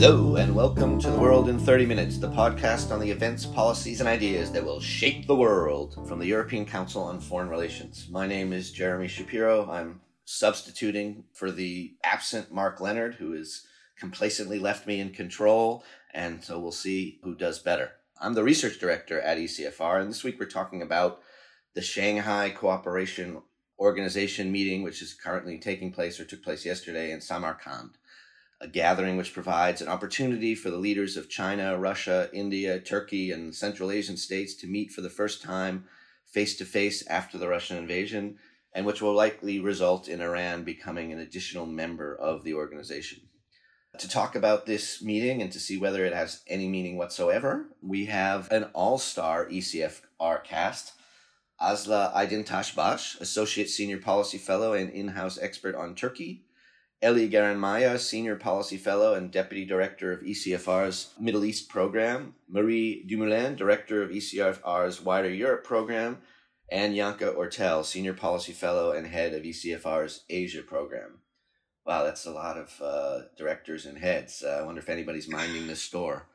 Hello, and welcome to The World in 30 Minutes, the podcast on the events, policies, and ideas that will shape the world from the European Council on Foreign Relations. My name is Jeremy Shapiro. I'm substituting for the absent Mark Leonard, who has complacently left me in control, and so we'll see who does better. I'm the research director at ECFR, and this week we're talking about the Shanghai Cooperation Organization meeting, which is currently taking place or took place yesterday in Samarkand a gathering which provides an opportunity for the leaders of China, Russia, India, Turkey, and Central Asian states to meet for the first time face to face after the Russian invasion, and which will likely result in Iran becoming an additional member of the organization. To talk about this meeting and to see whether it has any meaning whatsoever, we have an all star ECFR cast. Aslı Aydıntaşbaş, Associate Senior Policy Fellow and in house expert on Turkey, Ellie Geranmayeh, Senior Policy Fellow and Deputy Director of ECFR's Middle East Program, Marie Dumoulin, Director of ECFR's Wider Europe Program, and Janka Oertel, Senior Policy Fellow and Head of ECFR's Asia Program. Wow, that's a lot of uh, directors and heads. Uh, I wonder if anybody's minding this store.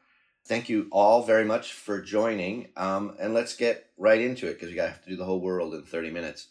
Thank you all very much for joining. Um, and let's get right into it because we got to do the whole world in 30 minutes.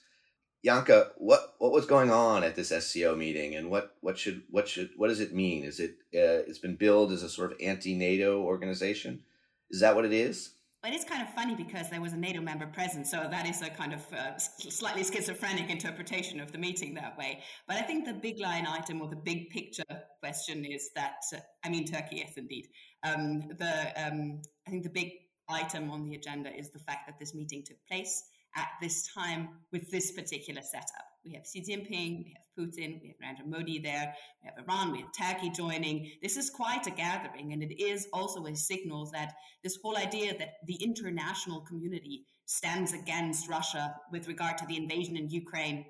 Janka, what what was going on at this SCO meeting, and what what should what should what does it mean? Is it uh, it's been billed as a sort of anti-NATO organization? Is that what it is? It is kind of funny because there was a NATO member present, so that is a kind of uh, slightly schizophrenic interpretation of the meeting that way. But I think the big line item or the big picture question is that uh, I mean Turkey, yes, indeed. Um, the um, I think the big item on the agenda is the fact that this meeting took place at this time with this particular setup. We have Xi Jinping, we have Putin, we have Narendra Modi there, we have Iran, we have Turkey joining. This is quite a gathering, and it is also a signal that this whole idea that the international community stands against Russia with regard to the invasion in Ukraine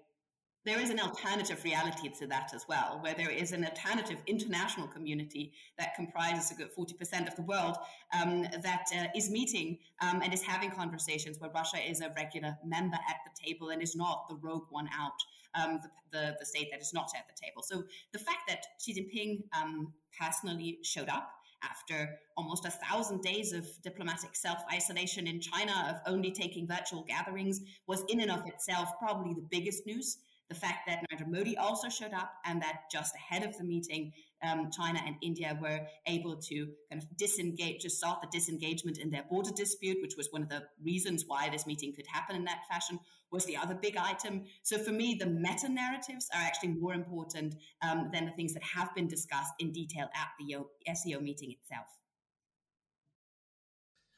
there is an alternative reality to that as well, where there is an alternative international community that comprises a good 40% of the world um, that uh, is meeting um, and is having conversations where Russia is a regular member at the table and is not the rogue one out, um, the, the, the, state that is not at the table. So the fact that Xi Jinping um, personally showed up after almost a thousand days of diplomatic self isolation in China, of only taking virtual gatherings, was in and of itself probably the biggest news the fact that Narendra Modi also showed up and that just ahead of the meeting, um, China and India were able to kind of disengage, to start the disengagement in their border dispute, which was one of the reasons why this meeting could happen in that fashion, was the other big item. So for me, the meta narratives are actually more important um, than the things that have been discussed in detail at the SCO meeting itself.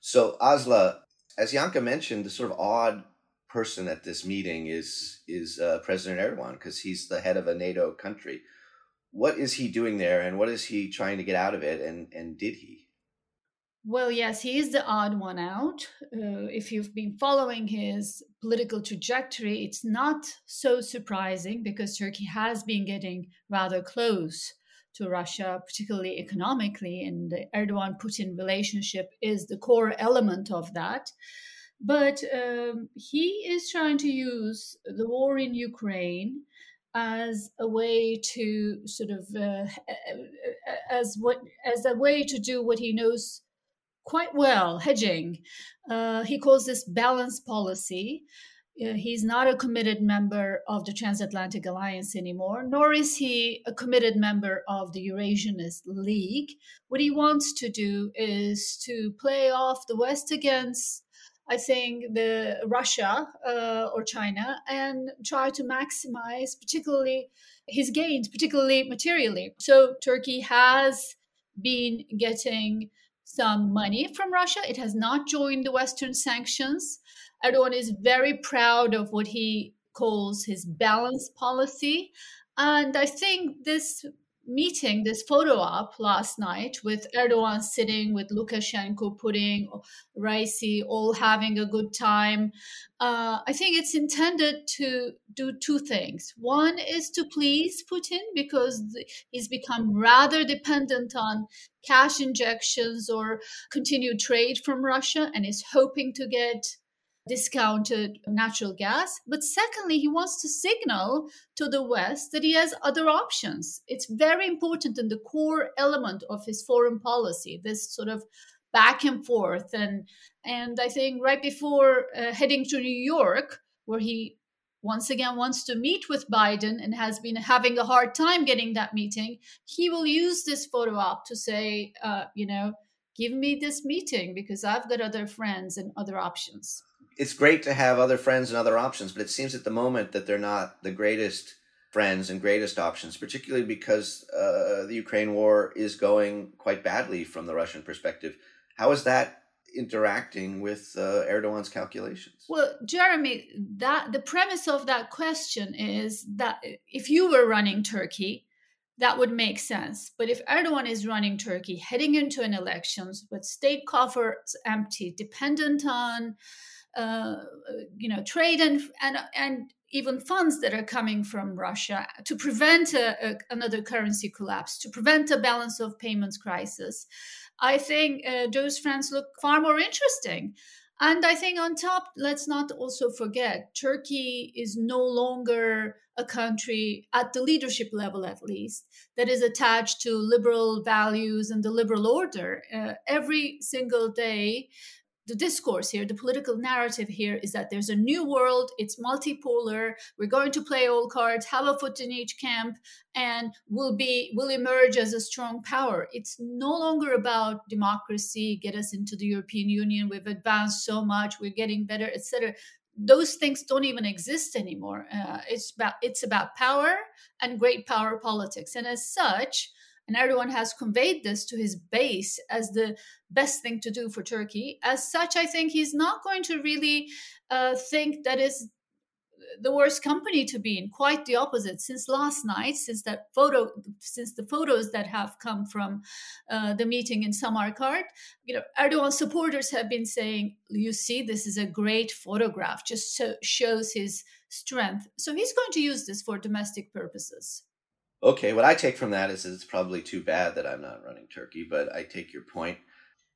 So, Aslı, as Janka mentioned, the sort of odd person at this meeting is is uh, President Erdogan because he's the head of a NATO country. What is he doing there, and what is he trying to get out of it? And and did he? Well, yes, he is the odd one out. Uh, if you've been following his political trajectory, it's not so surprising because Turkey has been getting rather close to Russia, particularly economically, and the Erdogan Putin relationship is the core element of that. But um, he is trying to use the war in Ukraine as a way to sort of uh, as what as a way to do what he knows quite well hedging. Uh, he calls this balance policy. Uh, he's not a committed member of the transatlantic alliance anymore nor is he a committed member of the eurasianist league. What he wants to do is to play off the west against I think the Russia uh, or China and try to maximize particularly his gains, particularly materially. So Turkey has been getting some money from Russia. It has not joined the Western sanctions. Erdogan is very proud of what he calls his balanced policy. And I think this meeting, this photo op last night with Erdogan sitting with Lukashenko, Putin, Raisi, all having a good time. Uh, I think it's intended to do two things. One is to please Putin because he's become rather dependent on cash injections or continued trade from Russia and is hoping to get discounted natural gas. But secondly, he wants to signal to the West that he has other options. It's very important in the core element of his foreign policy, this sort of back and forth. And, and I think right before uh, heading to New York, where he once again wants to meet with Biden and has been having a hard time getting that meeting, he will use this photo op to say, uh, you know, give me this meeting because I've got other friends and other options. It's great to have other friends and other options, but it seems at the moment that they're not the greatest friends and greatest options, particularly because uh, the Ukraine war is going quite badly from the Russian perspective. How is that interacting with uh, Erdogan's calculations? Well, Jeremy, that the premise of that question is that if you were running Turkey, that would make sense. But if Erdogan is running Turkey, heading into an elections with state coffers empty, dependent on uh, you know trade and and and even funds that are coming from Russia to prevent a, a, another currency collapse, to prevent a balance of payments crisis, I think uh, those friends look far more interesting. And I think on top, let's not also forget Turkey is no longer a country at the leadership level, at least, that is attached to liberal values and the liberal order. Uh, every single day, the discourse here, the political narrative here is that there's a new world, it's multipolar, we're going to play all cards, have a foot in each camp, and will be will emerge as a strong power. It's no longer about democracy, get us into the European Union, we've advanced so much, we're getting better, etc. Those things don't even exist anymore. Uh, it's about it's about power and great power politics, and as such, and Erdogan has conveyed this to his base as the best thing to do for Turkey. As such, I think he's not going to really uh, think that is the worst company to be in. Quite the opposite. Since last night, since that photo, since the photos that have come from uh, the meeting in Samarkand, you know, Erdogan supporters have been saying, "You see, this is a great photograph. Just so shows his strength." So he's going to use this for domestic purposes. Okay, what I take from that is it's probably too bad that I'm not running Turkey, but I take your point.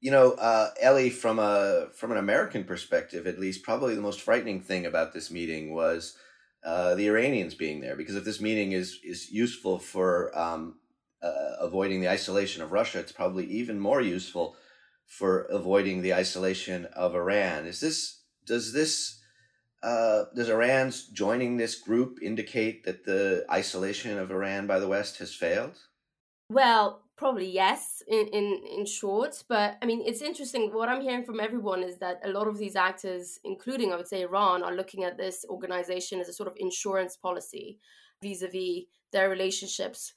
You know, uh, Ellie, from a from an American perspective, at least, probably the most frightening thing about this meeting was uh, the Iranians being there. Because if this meeting is is useful for um, uh, avoiding the isolation of Russia, it's probably even more useful for avoiding the isolation of Iran. Is this does this uh, does Iran's joining this group indicate that the isolation of Iran by the West has failed? Well, probably yes, in, in, in short. But I mean, it's interesting. What I'm hearing from everyone is that a lot of these actors, including I would say Iran, are looking at this organization as a sort of insurance policy vis a vis their relationships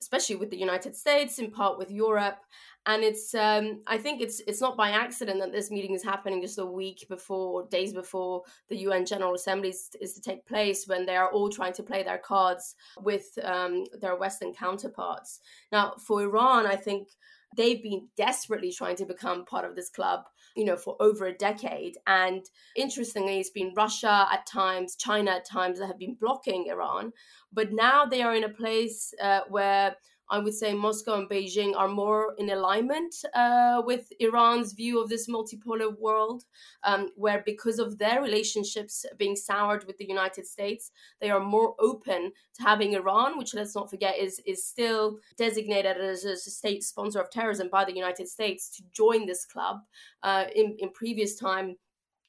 especially with the United States, in part with Europe. And it's um, I think it's it's not by accident that this meeting is happening just a week before, days before the UN General Assembly is, is to take place, when they are all trying to play their cards with um, their Western counterparts. Now, for Iran, I think they've been desperately trying to become part of this club you know for over a decade and interestingly it's been russia at times china at times that have been blocking iran but now they are in a place uh, where I would say Moscow and Beijing are more in alignment uh, with Iran's view of this multipolar world, um, where because of their relationships being soured with the United States, they are more open to having Iran, which let's not forget is is still designated as a state sponsor of terrorism by the United States, to join this club. Uh, in in previous time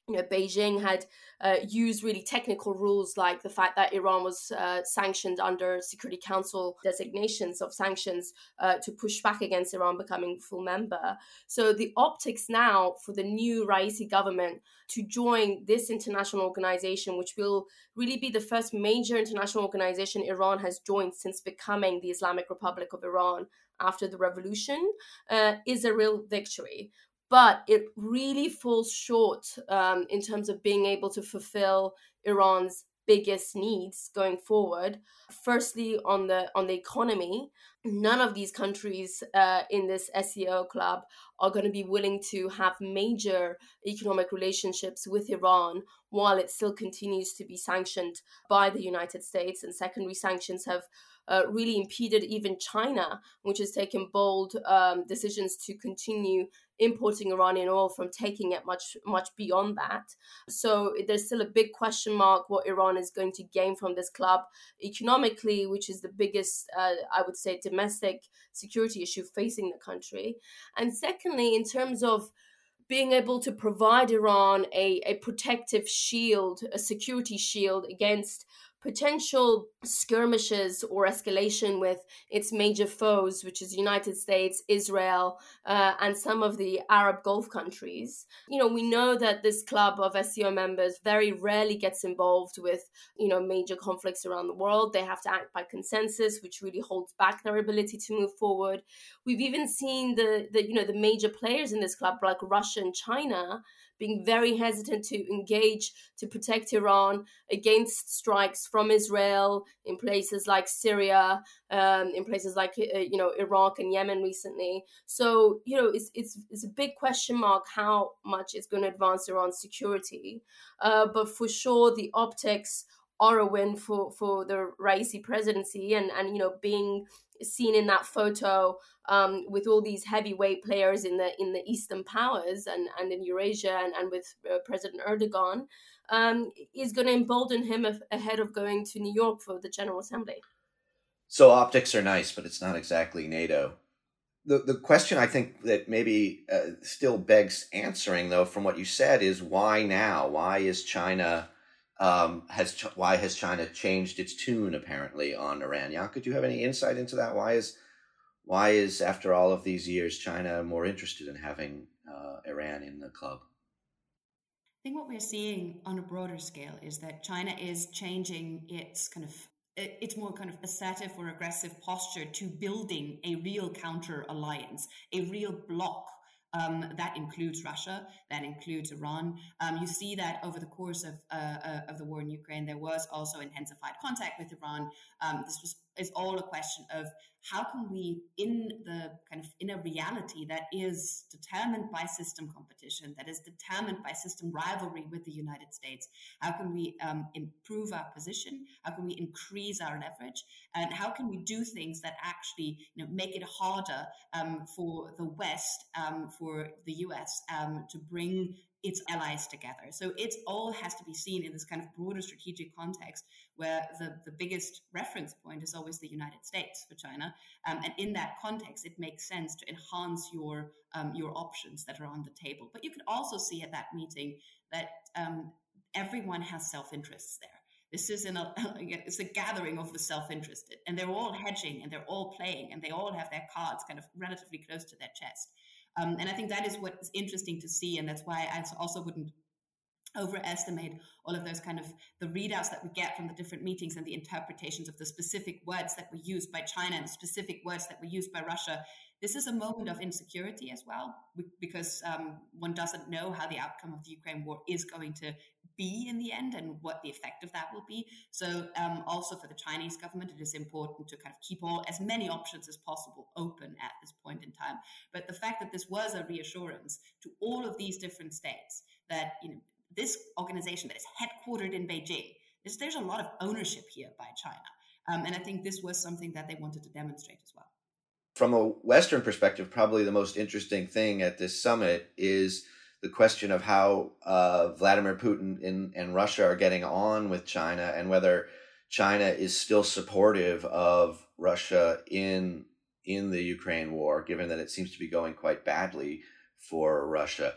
you know, Beijing had uh, used really technical rules like the fact that Iran was uh, sanctioned under Security Council designations of sanctions uh, to push back against Iran becoming full member. So the optics now for the new Raisi government to join this international organization, which will really be the first major international organization Iran has joined since becoming the Islamic Republic of Iran after the revolution, uh, is a real victory but it really falls short um, in terms of being able to fulfill Iran's biggest needs going forward. Firstly, on the on the economy, none of these countries uh, in this SCO club are going to be willing to have major economic relationships with Iran while it still continues to be sanctioned by the United States, and secondary sanctions have uh, really impeded even China, which has taken bold um, decisions to continue importing Iranian oil from taking it much much beyond that. So there's still a big question mark what Iran is going to gain from this club economically, which is the biggest, uh, I would say, domestic security issue facing the country. And secondly, in terms of being able to provide Iran a, a protective shield, a security shield against potential skirmishes or escalation with its major foes, which is United States, Israel, uh, and some of the Arab Gulf countries. You know, we know that this club of SCO members very rarely gets involved with, you know, major conflicts around the world. They have to act by consensus, which really holds back their ability to move forward. We've even seen the, the you know, the major players in this club, like Russia and China, being very hesitant to engage to protect Iran against strikes from Israel in places like Syria, um, in places like uh, you know Iraq and Yemen recently. So you know it's it's it's a big question mark how much it's going to advance Iran's security, uh, but for sure the optics are a win for for the Raisi presidency and and you know being seen in that photo um, with all these heavyweight players in the in the Eastern powers and, and in Eurasia and, and with uh, President Erdogan um, is going to embolden him ahead of going to New York for the General Assembly. So optics are nice, but it's not exactly NATO. The the question I think that maybe uh, still begs answering though from what you said is why now? Why is China um, has why has China changed its tune apparently on Iran? Janka, do you have any insight into that? Why is why is after all of these years China more interested in having uh, Iran in the club? I think what we're seeing on a broader scale is that China is changing its kind of its more kind of assertive or aggressive posture to building a real counter alliance, a real bloc um, that includes Russia, that includes Iran. Um, you see that over the course of, uh, uh, of the war in Ukraine, there was also intensified contact with Iran. Um, this was is all a question of how can we, in the kind of in a reality that is determined by system competition, that is determined by system rivalry with the United States, how can we um, improve our position? How can we increase our leverage? And how can we do things that actually you know, make it harder um, for the West, um, for the US, um, to bring its allies together. So it all has to be seen in this kind of broader strategic context where the, the biggest reference point is always the United States for China. Um, and in that context, it makes sense to enhance your, um, your options that are on the table. But you can also see at that meeting that um, everyone has self interests there. This is in a it's a gathering of the self-interested, and they're all hedging and they're all playing and they all have their cards kind of relatively close to their chest. Um, and I think that is what is interesting to see. And that's why I also wouldn't overestimate all of those kind of the readouts that we get from the different meetings and the interpretations of the specific words that were used by China and the specific words that were used by Russia. This is a moment of insecurity as well, because um, one doesn't know how the outcome of the Ukraine war is going to be in the end and what the effect of that will be. So, um, also for the Chinese government, it is important to kind of keep all as many options as possible open at this point in time. But the fact that this was a reassurance to all of these different states that you know this organization that is headquartered in Beijing, there's, there's a lot of ownership here by China, um, and I think this was something that they wanted to demonstrate as well. From a Western perspective, probably the most interesting thing at this summit is the question of how uh, Vladimir Putin in, and Russia are getting on with China and whether China is still supportive of Russia in in the Ukraine war, given that it seems to be going quite badly for Russia.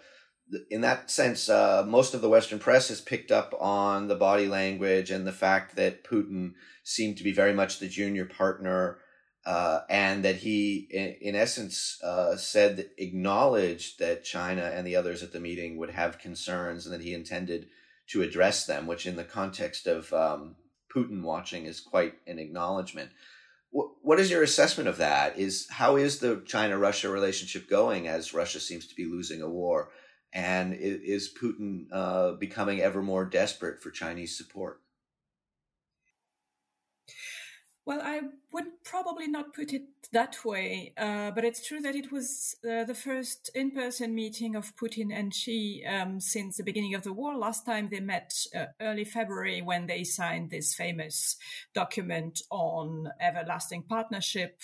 In that sense, uh, most of the Western press has picked up on the body language and the fact that Putin seemed to be very much the junior partner uh, and that he, in, in essence, uh, said acknowledged that China and the others at the meeting would have concerns, and that he intended to address them. Which, in the context of um, Putin watching, is quite an acknowledgement. What, is your assessment of that? Is how is the China-Russia relationship going as Russia seems to be losing a war, and is, Putin uh, becoming ever more desperate for Chinese support? Well, I would probably not put it that way, uh, but it's true that it was uh, the first in person meeting of Putin and Xi um, since the beginning of the war. Last time they met uh, early February when they signed this famous document on everlasting partnership.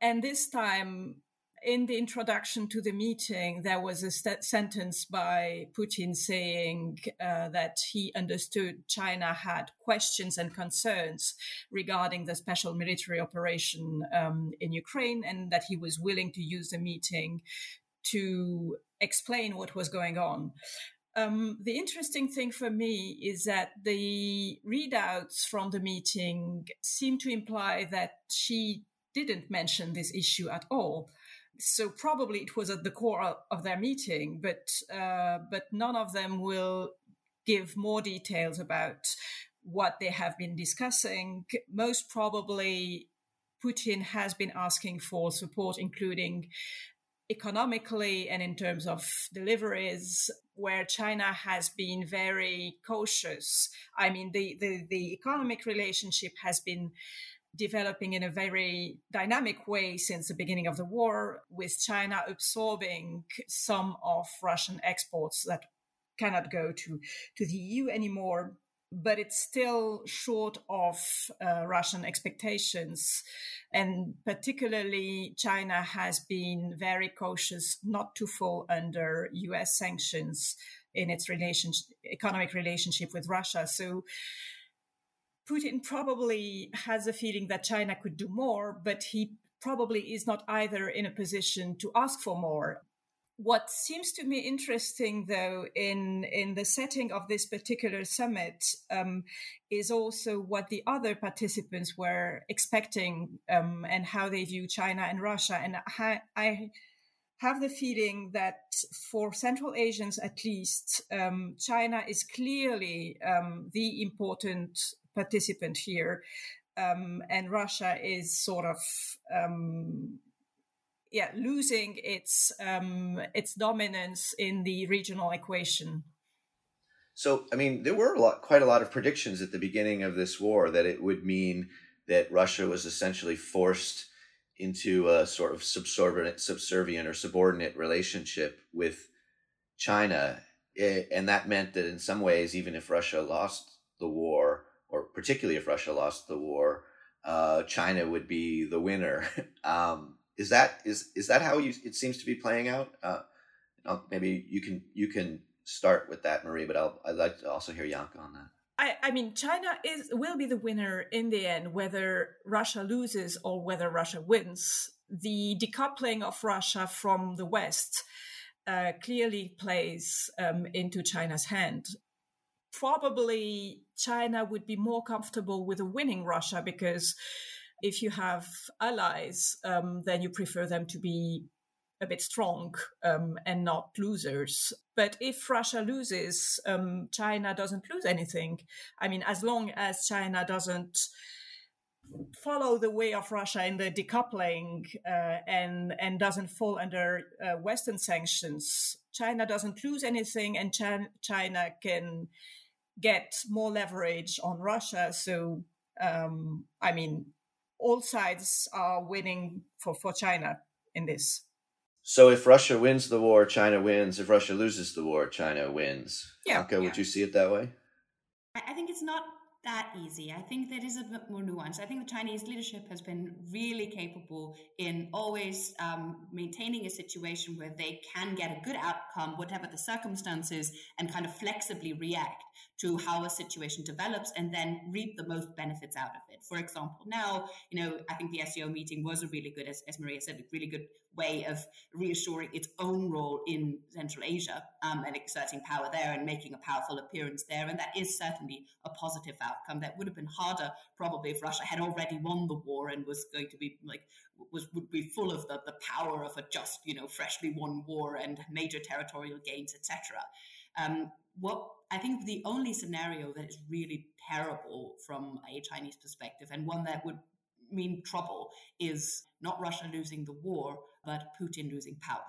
And this time, in the introduction to the meeting, there was a st- sentence by Putin saying uh, that he understood China had questions and concerns regarding the special military operation um, in Ukraine and that he was willing to use the meeting to explain what was going on. Um, the interesting thing for me is that the readouts from the meeting seem to imply that Xi didn't mention this issue at all so probably it was at the core of their meeting, but uh, but none of them will give more details about what they have been discussing. Most probably, Putin has been asking for support, including economically and in terms of deliveries where china has been very cautious i mean the, the, the economic relationship has been developing in a very dynamic way since the beginning of the war, with China absorbing some of Russian exports that cannot go to, to the EU anymore. But it's still short of uh, Russian expectations. And particularly, China has been very cautious not to fall under US sanctions in its relationship, economic relationship with Russia. So Putin probably has a feeling that China could do more, but he probably is not either in a position to ask for more. What seems to me interesting, though, in, in the setting of this particular summit um, is also what the other participants were expecting um, and how they view China and Russia. And I, I have the feeling that for Central Asians, at least, um, China is clearly um, the important participant here, um, and Russia is sort of um, yeah losing its um, its dominance in the regional equation. So, I mean, there were a lot, quite a lot of predictions at the beginning of this war that it would mean that Russia was essentially forced into a sort of subservient, subservient or subordinate relationship with China, and that meant that in some ways, even if Russia lost the war, or particularly if Russia lost the war, uh, China would be the winner. um, is that is is that how you, it seems to be playing out? Uh, maybe you can you can start with that, Marie, but I'll, I'd like to also hear Janka on that. I, I, mean, China is will be the winner in the end, whether Russia loses or whether Russia wins. The decoupling of Russia from the West uh, clearly plays um, into China's hand probably China would be more comfortable with a winning Russia because if you have allies, um, then you prefer them to be a bit strong um, and not losers. But if Russia loses, um, China doesn't lose anything. I mean, as long as China doesn't follow the way of Russia in the decoupling uh, and and doesn't fall under uh, Western sanctions, China doesn't lose anything, and China, China can get more leverage on Russia. So, um, I mean, all sides are winning for, for China in this. So, if Russia wins the war, China wins. If Russia loses the war, China wins. Yeah. Anka, yeah. would you see it that way? I think it's not that easy. I think that is a bit more nuanced. I think the Chinese leadership has been really capable in always um, maintaining a situation where they can get a good outcome, whatever the circumstances, and kind of flexibly react to how a situation develops and then reap the most benefits out of it. For example, now, you know, I think the SCO meeting was a really good, as, as Maria said, really good way of reassuring its own role in Central Asia um, and exerting power there and making a powerful appearance there. And that is certainly a positive outcome. That would have been harder probably if Russia had already won the war and was going to be like was would be full of the, the power of a just you know freshly won war and major territorial gains, etc. Um, what I think the only scenario that is really terrible from a Chinese perspective and one that would mean trouble is not Russia losing the war, but Putin losing power.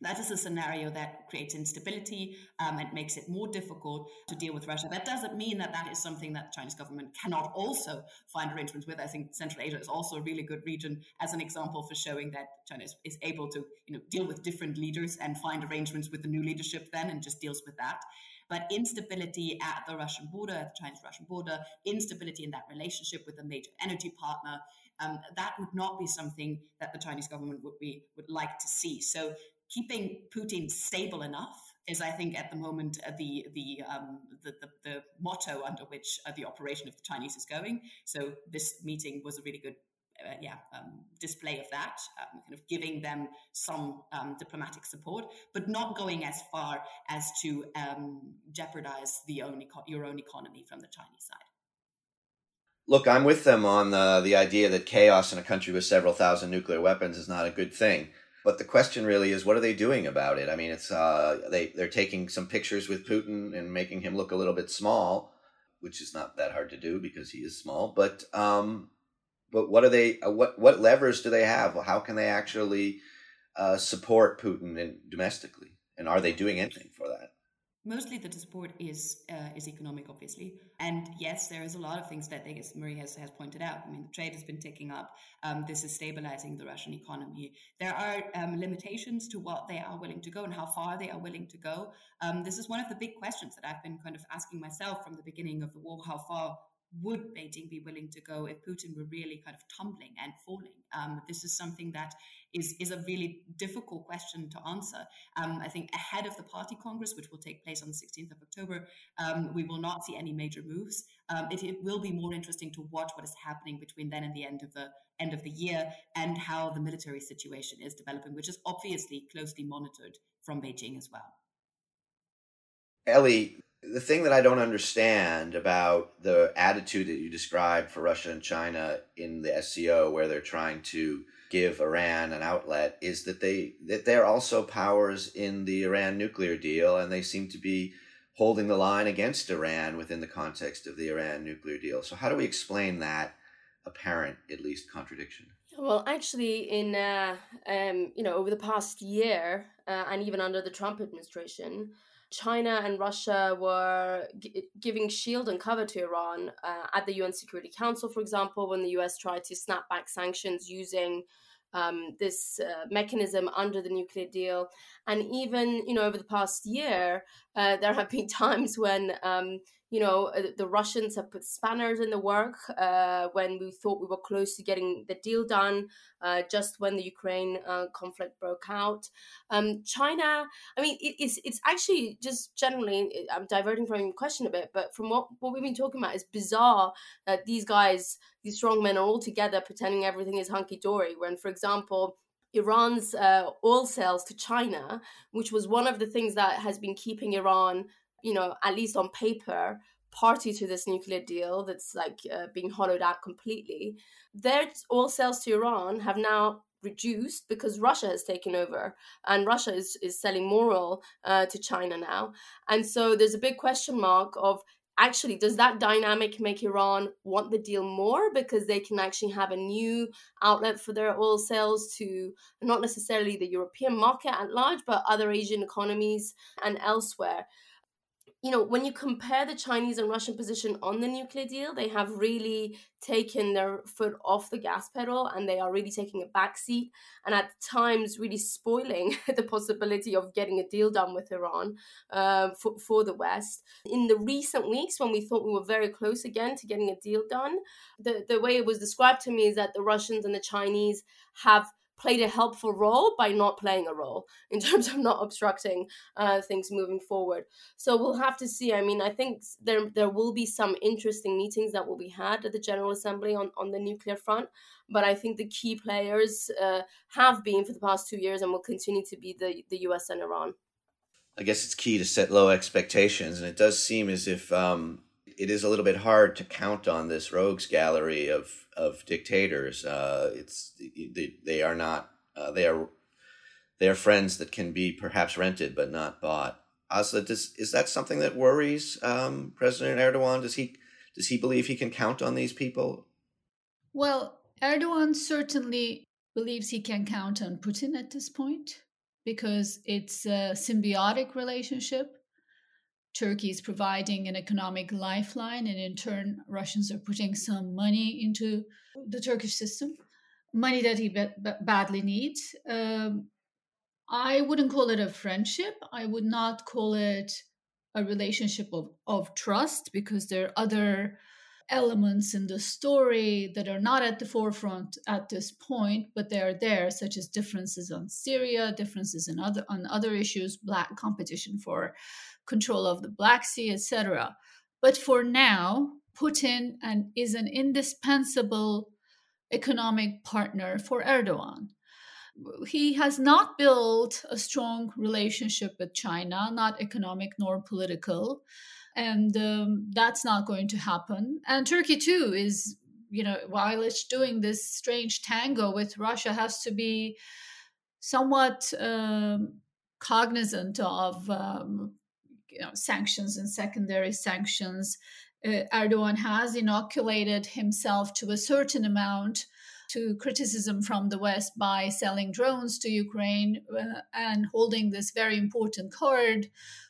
That is a scenario that creates instability um, and makes it more difficult to deal with Russia. That doesn't mean that that is something that the Chinese government cannot also find arrangements with. I think Central Asia is also a really good region as an example for showing that China is, is able to you know, deal with different leaders and find arrangements with the new leadership then and just deals with that. But instability at the Russian border, at the Chinese Russian border, instability in that relationship with a major energy partner, um, that would not be something that the Chinese government would be would like to see. So keeping Putin stable enough is, I think, at the moment uh, the the, um, the, the, the motto under which uh, the operation of the Chinese is going. So this meeting was a really good. Uh, yeah, um, display of that, um, kind of giving them some um, diplomatic support, but not going as far as to um, jeopardize the own eco- your own economy from the Chinese side. Look, I'm with them on the, the idea that chaos in a country with several thousand nuclear weapons is not a good thing. But the question really is, what are they doing about it? I mean, it's uh, they they're taking some pictures with Putin and making him look a little bit small, which is not that hard to do because he is small. But um, but what are they? Uh, what what levers do they have? How can they actually uh, support Putin in, domestically? And are they doing anything for that? mostly the support is uh, is economic, obviously. And yes, there is a lot of things that, guess Marie has, has pointed out. I mean, trade has been ticking up. Um, this is stabilizing the Russian economy. There are um, limitations to what they are willing to go and how far they are willing to go. Um, this is one of the big questions that I've been kind of asking myself from the beginning of the war: how far would Beijing be willing to go if Putin were really kind of tumbling and falling? Um, this is something that is, is a really difficult question to answer. Um, I think ahead of the party congress, which will take place on the 16th of October, um, we will not see any major moves. Um, it, it, will be more interesting to watch what is happening between then and the end of the end of the year and how the military situation is developing, which is obviously closely monitored from Beijing as well. Ellie, the thing that I don't understand about the attitude that you described for Russia and China in the SCO, where they're trying to give Iran an outlet is that they that they're also powers in the Iran nuclear deal, and they seem to be holding the line against Iran within the context of the Iran nuclear deal. So how do we explain that apparent, at least, contradiction? Well, actually, in uh, um, you know over the past year, uh, and even under the Trump administration, China and Russia were g- giving shield and cover to Iran uh, at the UN Security Council, for example, when the US tried to snap back sanctions using um, this uh, mechanism under the nuclear deal. And even, you know, over the past year, uh, there have been times when um, you know, uh, the Russians have put spanners in the work uh, when we thought we were close to getting the deal done, uh, just when the Ukraine uh, conflict broke out. Um, China, I mean, it, it's it's actually just generally, I'm diverting from your question a bit, but from what, what we've been talking about, it's bizarre that these guys, these strong men, are all together pretending everything is hunky dory. When, for example, Iran's uh, oil sales to China, which was one of the things that has been keeping Iran you know, at least on paper, party to this nuclear deal that's like uh, being hollowed out completely. Their oil sales to Iran have now reduced because Russia has taken over and Russia is, is selling more oil uh, to China now. And so there's a big question mark of actually does that dynamic make Iran want the deal more because they can actually have a new outlet for their oil sales to not necessarily the European market at large but other Asian economies and elsewhere you know, when you compare the Chinese and Russian position on the nuclear deal, they have really taken their foot off the gas pedal and they are really taking a backseat and at times really spoiling the possibility of getting a deal done with Iran uh, for, for the West. In the recent weeks, when we thought we were very close again to getting a deal done, the, the way it was described to me is that the Russians and the Chinese have played a helpful role by not playing a role in terms of not obstructing uh, things moving forward. So we'll have to see. I mean, I think there there will be some interesting meetings that will be had at the General Assembly on, on the nuclear front. But I think the key players uh, have been for the past two years and will continue to be the, the US and Iran. I guess it's key to set low expectations. And it does seem as if um, it is a little bit hard to count on this rogues gallery of of dictators. Uh, it's they, they are not uh, they are they are friends that can be perhaps rented but not bought. Aslı, does, is that something that worries um, President Erdogan? Does he does he believe he can count on these people? Well, Erdogan certainly believes he can count on Putin at this point because it's a symbiotic relationship. Turkey is providing an economic lifeline, and in turn, Russians are putting some money into the Turkish system, money that he b- badly needs. Um, I wouldn't call it a friendship. I would not call it a relationship of, of trust because there are other elements in the story that are not at the forefront at this point, but they are there, such as differences on Syria, differences in other on other issues, black competition for control of the Black Sea, etc. But for now, Putin and is an indispensable economic partner for Erdogan. He has not built a strong relationship with China, not economic nor political and um, that's not going to happen. And Turkey too is, you know, while it's doing this strange tango with Russia, has to be somewhat um, cognizant of, um, you know, sanctions and secondary sanctions. Uh, Erdogan has inoculated himself to a certain amount to criticism from the West by selling drones to Ukraine uh, and holding this very important card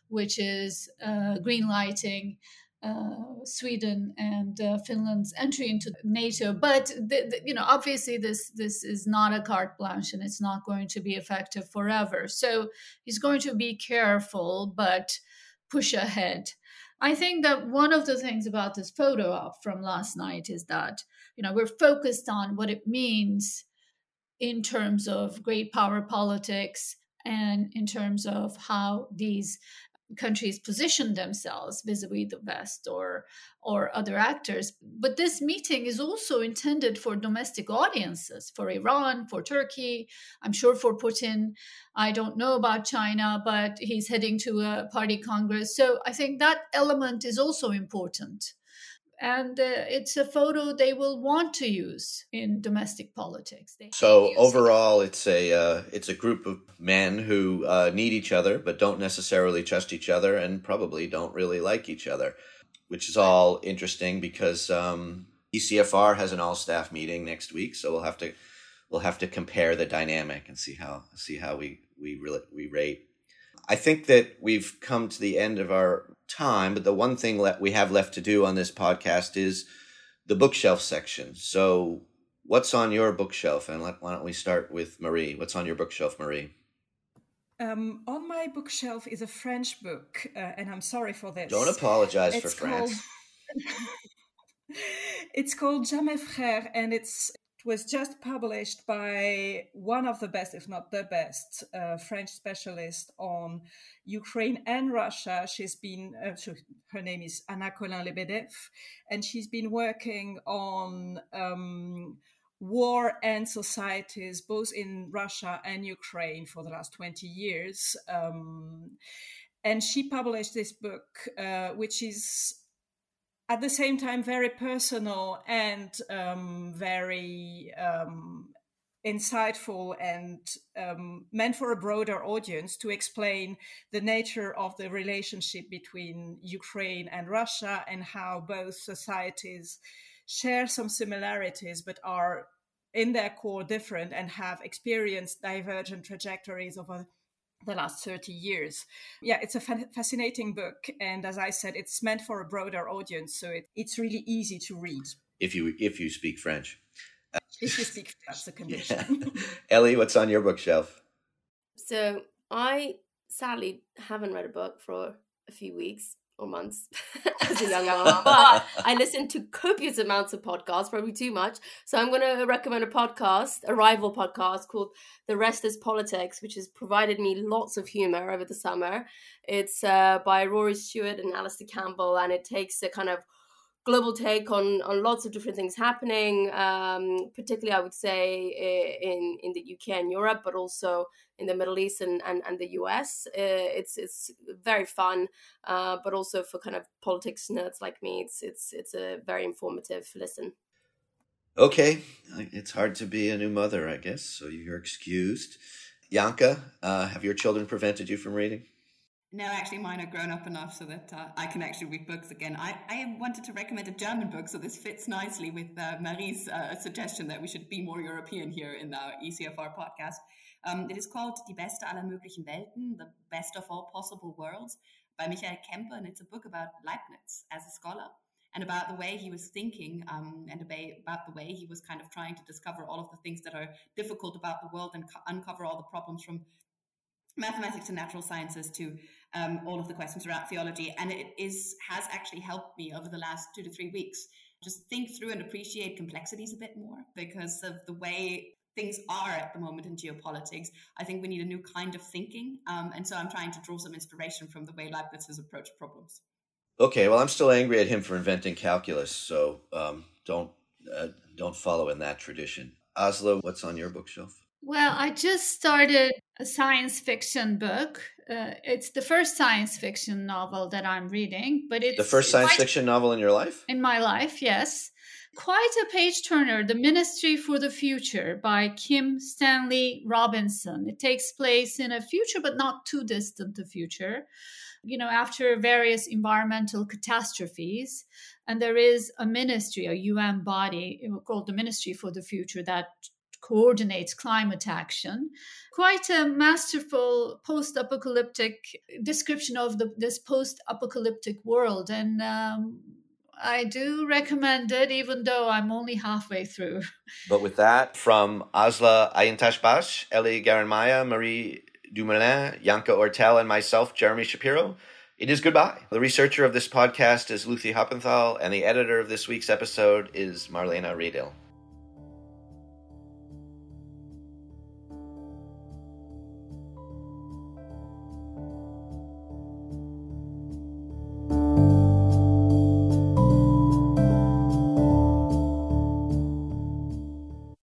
which is uh, greenlighting uh, Sweden and uh, Finland's entry into NATO. But the, the, you know, obviously, this this is not a carte blanche, and it's not going to be effective forever. So he's going to be careful, but push ahead. I think that one of the things about this photo op from last night is that you know we're focused on what it means in terms of great power politics and in terms of how these countries position themselves vis-a-vis the west or or other actors. But this meeting is also intended for domestic audiences for iran for turkey i'm sure for putin. I don't know about china but he's heading to a party congress. So i think that element is also important and uh, it's a photo they will want to use in domestic politics. They so overall, it. it's a uh, it's a group of men who uh, need each other but don't necessarily trust each other and probably don't really like each other, which is all interesting because um, ECFR has an all staff meeting next week, so we'll have to we'll have to compare the dynamic and see how see how we we really we rate. I think that we've come to the end of our time, but the one thing that we have left to do on this podcast is the bookshelf section. So, what's on your bookshelf? And let, why don't we start with Marie? What's on your bookshelf, Marie? Um, on my bookshelf is a French book, uh, and I'm sorry for this. Don't apologize it's for called, France. it's called Jamais Frère, and it's was just published by one of the best, if not the best, uh, French specialist on Ukraine and Russia. She's been, uh, so her name is Anna Colin Lebedev, and she's been working on um, war and societies both in Russia and Ukraine for the last 20 years. Um, and she published this book, uh, which is at the same time very personal and um, very um, insightful and um, meant for a broader audience to explain the nature of the relationship between Ukraine and Russia and how both societies share some similarities but are in their core different and have experienced divergent trajectories over the last 30 years. Yeah, it's a fascinating book. And as I said, it's meant for a broader audience. So it, it's really easy to read. If you, if you speak French. if you speak French, that's condition. Yeah. Ellie, what's on your bookshelf? So I sadly haven't read a book for a few weeks or months as a young mom, but I listen to copious amounts of podcasts, probably too much. So I'm going to recommend a podcast, a rival podcast called The Rest is Politics, which has provided me lots of humor over the summer. It's uh, by Rory Stewart and Alastair Campbell, and it takes a kind of global take on on lots of different things happening, um, particularly I would say in in the UK and Europe, but also in the Middle East and and, and the US. Uh, it's it's very fun, uh, but also for kind of politics nerds like me, it's it's it's a very informative listen. Okay, it's hard to be a new mother, I guess, so you're excused. Janka, uh, have your children prevented you from reading? No, actually, mine are grown up enough so that uh, I can actually read books again. I, I wanted to recommend a German book, so this fits nicely with uh, Marie's uh, suggestion that we should be more European here in our ECFR podcast. Um, it is called Die beste aller möglichen Welten, The Best of All Possible Worlds by Michael Kempe, and it's a book about Leibniz as a scholar and about the way he was thinking um, and about the way he was kind of trying to discover all of the things that are difficult about the world and co- uncover all the problems from mathematics and natural sciences to um, all of the questions around theology. And it is has actually helped me over the last two to three weeks just think through and appreciate complexities a bit more because of the way things are at the moment in geopolitics. I think we need a new kind of thinking. Um, and so I'm trying to draw some inspiration from the way Leibniz has approached problems. Okay, well, I'm still angry at him for inventing calculus, so um, don't uh, don't follow in that tradition. Aslı, what's on your bookshelf? Well, I just started a science fiction book. Uh, it's the first science fiction novel that I'm reading, but it's the first science fiction novel in your life. In my life, yes, quite a page turner. The Ministry for the Future by Kim Stanley Robinson. It takes place in a future, but not too distant a future. You know, after various environmental catastrophes, and there is a ministry, a UN body called the Ministry for the Future that coordinates climate action. Quite a masterful post apocalyptic description of the, this post apocalyptic world. And um, I do recommend it, even though I'm only halfway through. But with that, from Aslı Aydıntaşbaş, Ellie Geranmayeh, Marie Dumoulin, Janka Oertel, and myself, Jeremy Shapiro, it is goodbye. The researcher of this podcast is Luthi Hoppenthal, and the editor of this week's episode is Marlena Riedel.